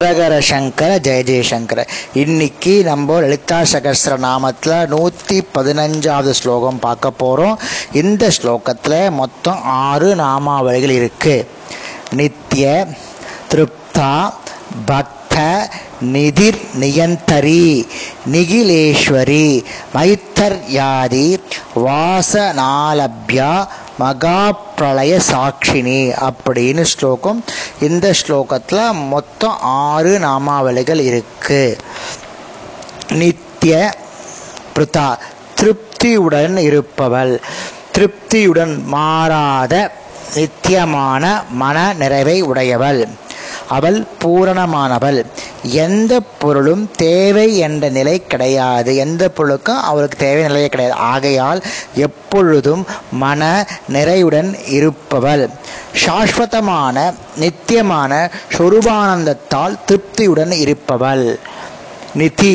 ஹரஹர சங்கர ஜெய ஜெயசங்கர. இன்னைக்கு நம்ம லலிதா சகஸ்ர நாமத்தில் நூற்றி பதினஞ்சாவது ஸ்லோகம் பார்க்க போகிறோம் இந்த ஸ்லோகத்தில் மொத்தம் ஆறு நாமாவளிகள் இருக்கு. நித்ய திருப்தா பக்த நிதிர் நியந்தரி நிகிலேஸ்வரி மைத்தர்யாதி வாசனாலப்யா மகா பிரளய சாட்சினி அப்படின்னு ஸ்லோகம். இந்த ஸ்லோகத்தில் மொத்தம் ஆறு நாமாவளிகள் இருக்கு. நித்திய பிருதா திருப்தியுடன் இருப்பவள். திருப்தியுடன் மாறாத நித்தியமான மன நிறைவை உடையவள். அவள் பூரணமானவள். எந்த பொருளும் தேவை என்ற நிலை கிடையாது. எந்த பொருளுக்கும் அவருக்கு தேவை நிலையே கிடையாது. ஆகையால் எப்பொழுதும் மன நிறையுடன் இருப்பவள். சாஸ்வதமான நித்தியமான சொரூபானந்தத்தால் திருப்தியுடன் இருப்பவள். நிதி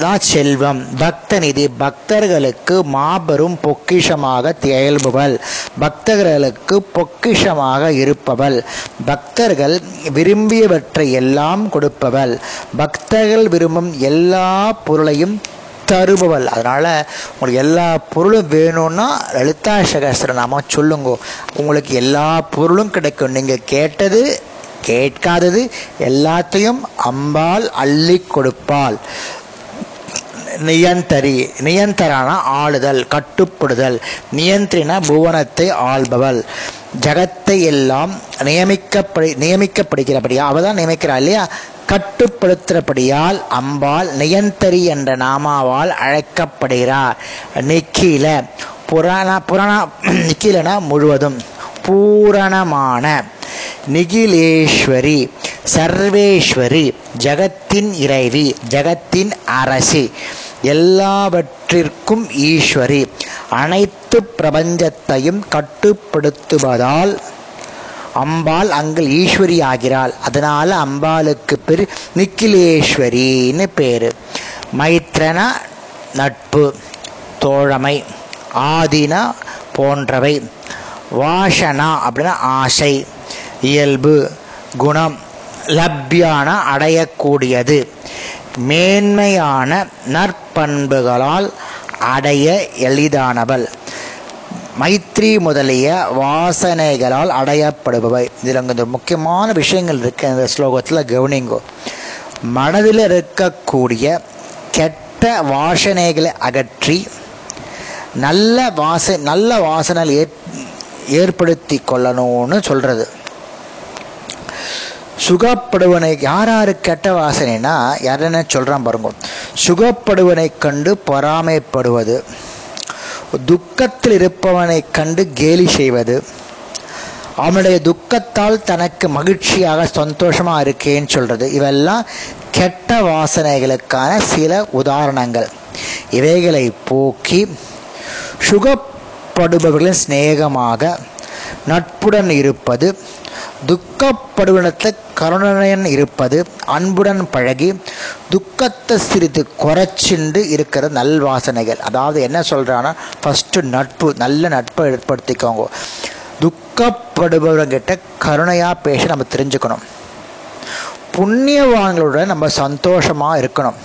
தான் செல்வம். பக்த நிதி பக்தர்களுக்கு மாபெரும் பொக்கிஷமாக திகழ்பவள். பக்தர்களுக்கு பொக்கிஷமாக இருப்பவள். பக்தர்கள் விரும்பியவற்றை எல்லாம் கொடுப்பவள். பக்தர்கள் விரும்பும் எல்லா பொருளையும் தருபவள். அதனால் உங்களுக்கு எல்லா பொருளும் வேணும்னா லலிதா சகஸ்திரநாம சொல்லுங்க. உங்களுக்கு எல்லா பொருளும் கிடைக்கும். நீங்கள் கேட்டது கேட்காதது எல்லாத்தையும் அம்பாள் அள்ளி கொடுப்பாள். நியந்தரி நியந்தரான ஆளுதல் கட்டுப்படுதல் நியந்திரின புவனத்தை ஆள்பவள். ஜகத்தை எல்லாம் நியமிக்கப்படி நியமிக்கப்படுகிறபடியா அவள் தான் நியமிக்கிறாள் இல்லையா? கட்டுப்படுத்துகிறபடியால் அம்பாள் நியந்தரி என்ற நாமாவால் அழைக்கப்படுகிறார். நிக்கில புராண புராண நிக்கிலனா முழுவதும் பூரணமான நிகிலேஸ்வரி சர்வேஸ்வரி ஜகத்தின் இறைவி ஜகத்தின் அரசி. எல்லாவற்றிற்கும் ஈஸ்வரி. அனைத்து பிரபஞ்சத்தையும் கட்டுப்படுத்துவதால் அம்பாள் அங்கு ஈஸ்வரி ஆகிறாள் அதனால அம்பாளுக்கு பேர் நிக்கிலேஸ்வரின்னு பேரு. மைத்ரனா நட்பு தோழமை ஆதினா போன்றவை. வாஷனா அப்படின்னா ஆசை. இயல்பு குணம் லப்யான அடையக்கூடியது. மேன்மையான நற்பண்புகளால் அடைய எளிதானவள். மைத்ரி முதலிய வாசனைகளால் அடையப்படுபவை. இதில் இந்த முக்கியமான விஷயங்கள் இருக்கு. இந்த ஸ்லோகத்தில் கவனிங்கோ. மனதில் இருக்கக்கூடிய கெட்ட வாசனைகளை அகற்றி நல்ல வாச நல்ல வாசனை ஏற் ஏற்படுத்தி கொள்ளணும்னு சொல்கிறது சுகப்படுவனை யார் யார் கெட்ட வாசனைனா யாருன்னு சொல்கிறான் பாருங்க. சுகப்படுவனை கண்டு பொறாமைப்படுவது. துக்கத்தில் இருப்பவனை கண்டு கேலி செய்வது. அவனுடைய துக்கத்தால் தனக்கு மகிழ்ச்சியாக சந்தோஷமாக இருக்கேன்னு சொல்கிறது இவெல்லாம் கெட்ட வாசனைகளுக்கான சில உதாரணங்கள். இவைகளை போக்கி சுகப்படுபவர்களின் சிநேகமாக நட்புடன் இருப்பது துக்கப்படுவனத்தை கருணையுடன் இருப்பது அன்புடன் பழகி துக்கத்தை சிறிது குறைச்சிண்டு இருக்கிற நல்வாசனைகள். அதாவது என்ன சொல்கிறான்னா ஃபஸ்ட்டு நட்பு நல்ல நட்பை ஏற்படுத்திக்கோங்க. துக்கப்படுபவர்கிட்ட கருணையாக பேச நம்ம தெரிஞ்சுக்கணும். புண்ணியவான்களுடன் நம்ம சந்தோஷமாக இருக்கணும்.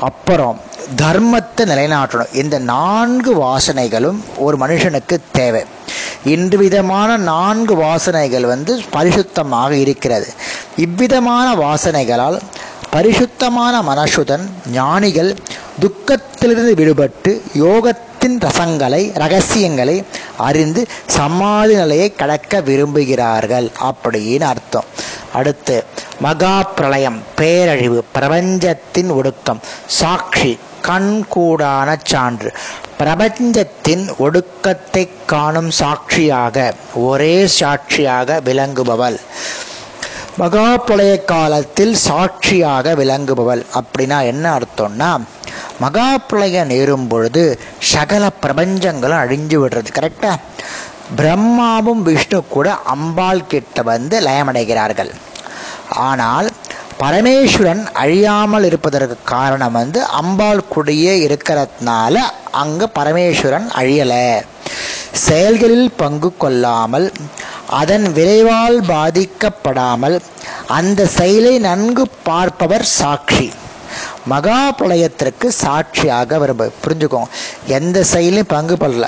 அப்புறம் தர்மத்தை நிலைநாட்டணும். இந்த நான்கு வாசனைகளும் ஒரு மனுஷனுக்கு தேவை. இன்று விதமான நான்கு வாசனைகள் வந்து பரிசுத்தமாக இருக்கிறது. இவ்விதமான வாசனைகளால் பரிசுத்தமான மனசுடன் ஞானிகள் துக்கத்திலிருந்து விடுபட்டு யோகத்தின் ரசங்களை ரகசியங்களை அறிந்து சமாதி நிலையை கடக்க விரும்புகிறார்கள் அப்படின்னு அர்த்தம். அடுத்து மகா பிரளயம் பேரழிவு பிரபஞ்சத்தின் ஒடுக்கம் சாட்சி கண்கூடான சான்று. பிரபஞ்சத்தின் ஒடுக்கத்தை காணும் சாட்சியாக ஒரே சாட்சியாக விளங்குபவள். மகா காலத்தில் சாட்சியாக விளங்குபவள் அப்படின்னா என்ன அர்த்தம்னா மகா பிரளயம் நேரும் பொழுது சகல பிரபஞ்சங்களும் அழிஞ்சு விடுறது கரெக்டா பிரம்மாவும் விஷ்ணு கூட அம்பாள் கிட்ட வந்து லயமடைகிறார்கள். ஆனால் பரமேஸ்வரன் அழியாமல் இருப்பதற்கு காரணம் வந்து அம்பாள் குடியே இருக்கிறதுனால அங்க பரமேஸ்வரன் அழியலை. செயல்களில் பங்கு கொள்ளாமல் அதன் விளைவால் பாதிக்கப்படாமல் அந்த செயலை நன்கு பார்ப்பவர் சாட்சி. மகா பிரளயத்திற்கு சாட்சியாக விரும்ப புரிஞ்சுக்கோங்க. எந்த செயலையும் பங்கு படல.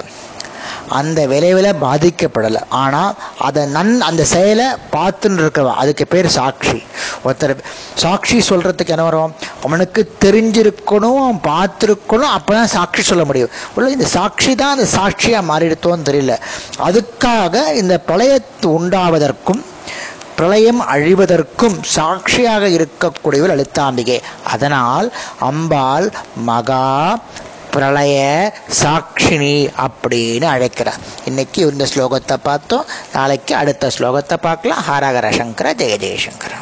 அந்த விளைவில் பாதிக்கப்படலை. ஆனால் அதை நன் அந்த செயலை பார்த்துன்னு இருக்கவன் அதுக்கு பேர் சாட்சி. ஒருத்தர் சாட்சி சொல்கிறதுக்கு என்ன வரும்? அவனுக்கு தெரிஞ்சிருக்கணும் அவன் பார்த்துருக்கணும் அப்போ தான் சாட்சி சொல்ல முடியும். உள்ள இந்த சாட்சி தான் அந்த சாட்சியாக மாறிடுத்தோன்னு தெரியல. அதுக்காக இந்த பிரளயத்து உண்டாவதற்கும் பிரளயம் அழிவதற்கும் சாட்சியாக இருக்கக்கூடியவர் அழுத்தாம்பிகை அதனால் அம்பாள் மகா பிரளய சாட்சினி அப்படின்னு அழைக்கிறார். இன்னைக்கு இந்த ஸ்லோகத்தை பார்த்தோம். நாளைக்கு அடுத்த ஸ்லோகத்தை பார்க்கலாம். ஹரஹர சங்கர ஜெய ஜெயசங்கர.